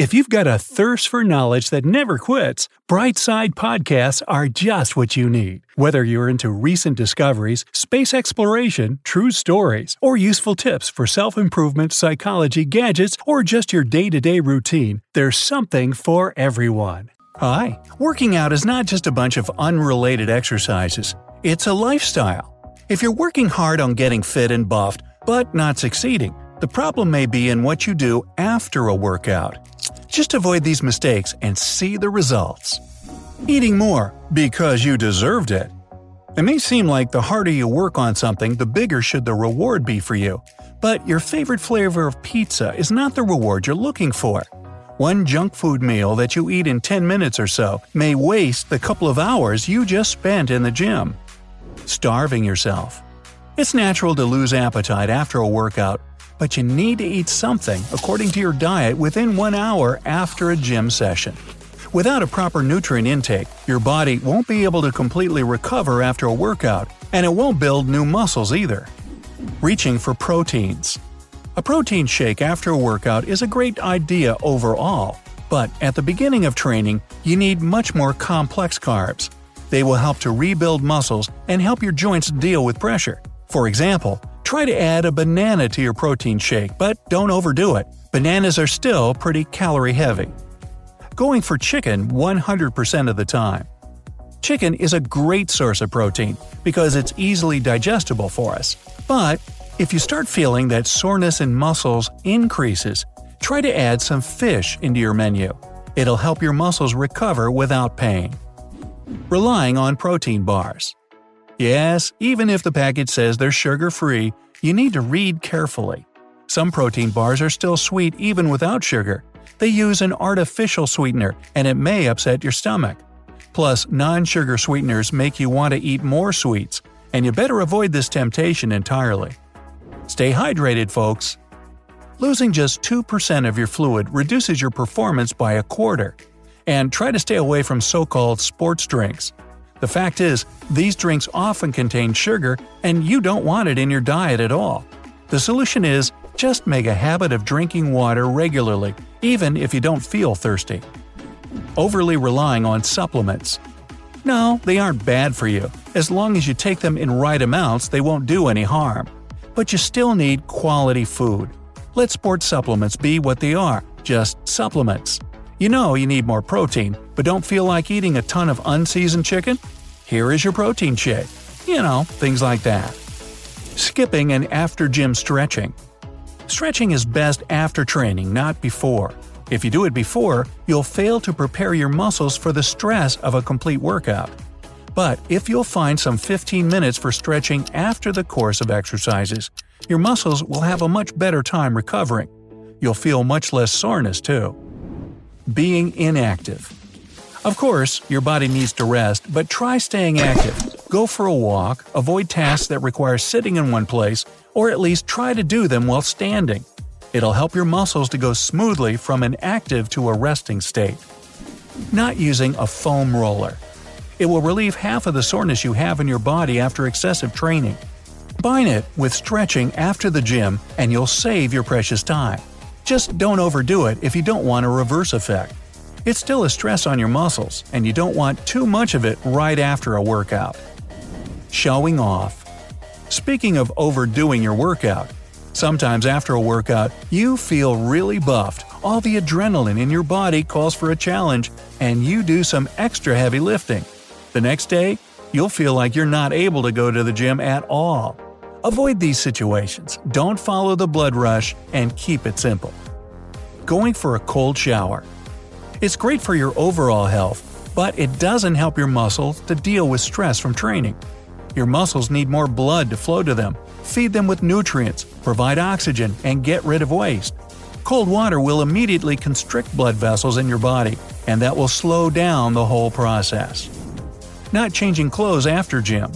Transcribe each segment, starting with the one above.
If you've got a thirst for knowledge that never quits, Brightside Podcasts are just what you need. Whether you're into recent discoveries, space exploration, true stories, or useful tips for self improvement, psychology, gadgets, or just your day to day routine, there's something for everyone. Hi, working out is not just a bunch of unrelated exercises, it's a lifestyle. If you're working hard on getting fit and buffed, but not succeeding, the problem may be in what you do after a workout. Just avoid these mistakes and see the results. Eating more because you deserved it. It may seem like the harder you work on something, the bigger should the reward be for you. But your favorite flavor of pizza is not the reward you're looking for. One junk food meal that you eat in 10 minutes or so may waste the couple of hours you just spent in the gym. Starving yourself. It's natural to lose appetite after a workout, but you need to eat something according to your diet within one hour after a gym session. Without a proper nutrient intake, your body won't be able to completely recover after a workout, and it won't build new muscles either. Reaching for proteins. A protein shake after a workout is a great idea overall, but at the beginning of training, you need much more complex carbs. They will help to rebuild muscles and help your joints deal with pressure. For example, Try to add a banana to your protein shake, but don't overdo it. Bananas are still pretty calorie heavy. Going for chicken 100% of the time. Chicken is a great source of protein because it's easily digestible for us. But if you start feeling that soreness in muscles increases, try to add some fish into your menu. It'll help your muscles recover without pain. Relying on protein bars. Yes, even if the package says they're sugar free, you need to read carefully. Some protein bars are still sweet even without sugar. They use an artificial sweetener, and it may upset your stomach. Plus, non sugar sweeteners make you want to eat more sweets, and you better avoid this temptation entirely. Stay hydrated, folks. Losing just 2% of your fluid reduces your performance by a quarter. And try to stay away from so called sports drinks. The fact is, these drinks often contain sugar, and you don't want it in your diet at all. The solution is just make a habit of drinking water regularly, even if you don't feel thirsty. Overly relying on supplements. No, they aren't bad for you. As long as you take them in right amounts, they won't do any harm. But you still need quality food. Let sports supplements be what they are just supplements. You know you need more protein, but don't feel like eating a ton of unseasoned chicken? Here is your protein shake. You know, things like that. Skipping and after gym stretching. Stretching is best after training, not before. If you do it before, you'll fail to prepare your muscles for the stress of a complete workout. But if you'll find some 15 minutes for stretching after the course of exercises, your muscles will have a much better time recovering. You'll feel much less soreness too. Being inactive. Of course, your body needs to rest, but try staying active. Go for a walk, avoid tasks that require sitting in one place, or at least try to do them while standing. It'll help your muscles to go smoothly from an active to a resting state. Not using a foam roller. It will relieve half of the soreness you have in your body after excessive training. Combine it with stretching after the gym, and you'll save your precious time. Just don't overdo it if you don't want a reverse effect. It's still a stress on your muscles, and you don't want too much of it right after a workout. Showing off. Speaking of overdoing your workout, sometimes after a workout, you feel really buffed, all the adrenaline in your body calls for a challenge, and you do some extra heavy lifting. The next day, you'll feel like you're not able to go to the gym at all. Avoid these situations, don't follow the blood rush, and keep it simple. Going for a cold shower. It's great for your overall health, but it doesn't help your muscles to deal with stress from training. Your muscles need more blood to flow to them. Feed them with nutrients, provide oxygen, and get rid of waste. Cold water will immediately constrict blood vessels in your body, and that will slow down the whole process. Not changing clothes after gym.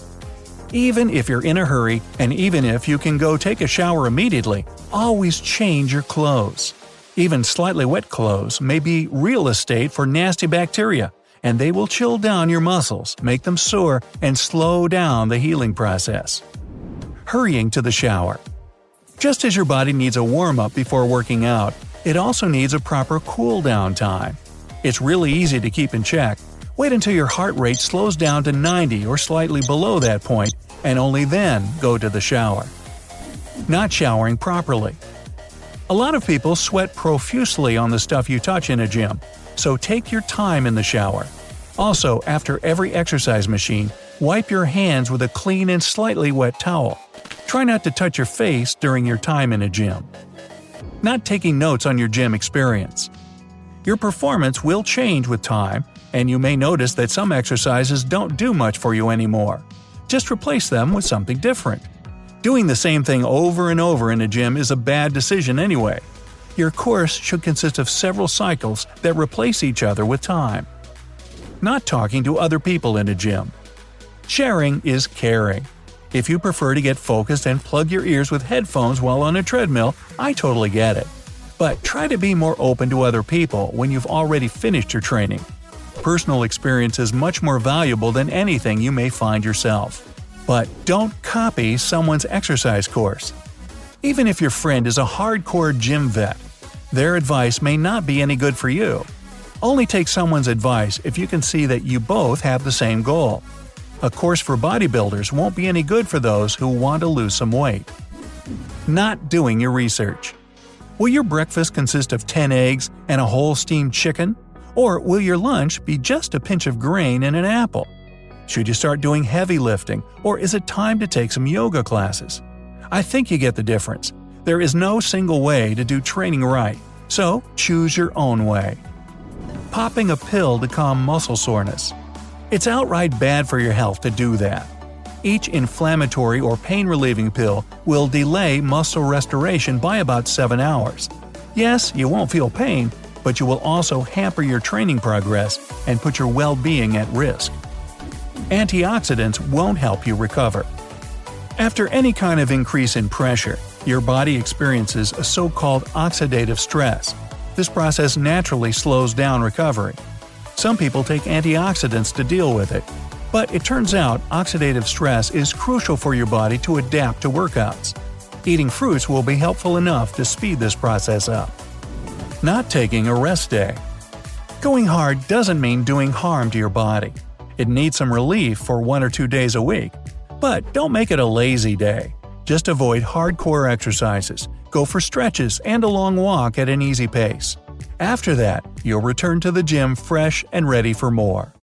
Even if you're in a hurry, and even if you can go take a shower immediately, always change your clothes. Even slightly wet clothes may be real estate for nasty bacteria, and they will chill down your muscles, make them sore, and slow down the healing process. Hurrying to the shower. Just as your body needs a warm up before working out, It also needs a proper cool down time. It's really easy to keep in check. Wait until your heart rate slows down to 90 or slightly below that point, and only then go to the shower. Not showering properly. A lot of people sweat profusely on the stuff you touch in a gym, so take your time in the shower. Also, after every exercise machine, wipe your hands with a clean and slightly wet towel. Try not to touch your face during your time in a gym. Not taking notes on your gym experience. Your performance will change with time, and you may notice that some exercises don't do much for you anymore. Just replace them with something different. Doing the same thing over and over in a gym is a bad decision anyway. Your course should consist of several cycles that replace each other with time. Not talking to other people in a gym. Sharing is caring. If you prefer to get focused and plug your ears with headphones while on a treadmill, I totally get it. But try to be more open to other people when you've already finished your training. Personal experience is much more valuable than anything you may find yourself. But don't copy someone's exercise course. Even if your friend is a hardcore gym vet, their advice may not be any good for you. Only take someone's advice if you can see that you both have the same goal. A course for bodybuilders won't be any good for those who want to lose some weight. Not doing your research. Will your breakfast consist of 10 eggs and a whole steamed chicken? Or will your lunch be just a pinch of grain and an apple? Should you start doing heavy lifting, or is it time to take some yoga classes? I think you get the difference. There is no single way to do training right, so choose your own way. Popping a pill to calm muscle soreness. It's outright bad for your health to do that. Each inflammatory or pain relieving pill will delay muscle restoration by about 7 hours. Yes, you won't feel pain, but you will also hamper your training progress and put your well being at risk. Antioxidants won't help you recover. After any kind of increase in pressure, your body experiences a so called oxidative stress. This process naturally slows down recovery. Some people take antioxidants to deal with it, but it turns out oxidative stress is crucial for your body to adapt to workouts. Eating fruits will be helpful enough to speed this process up. Not taking a rest day. Going hard doesn't mean doing harm to your body. It needs some relief for one or two days a week, but don't make it a lazy day. Just avoid hardcore exercises, go for stretches and a long walk at an easy pace. After that, you'll return to the gym fresh and ready for more.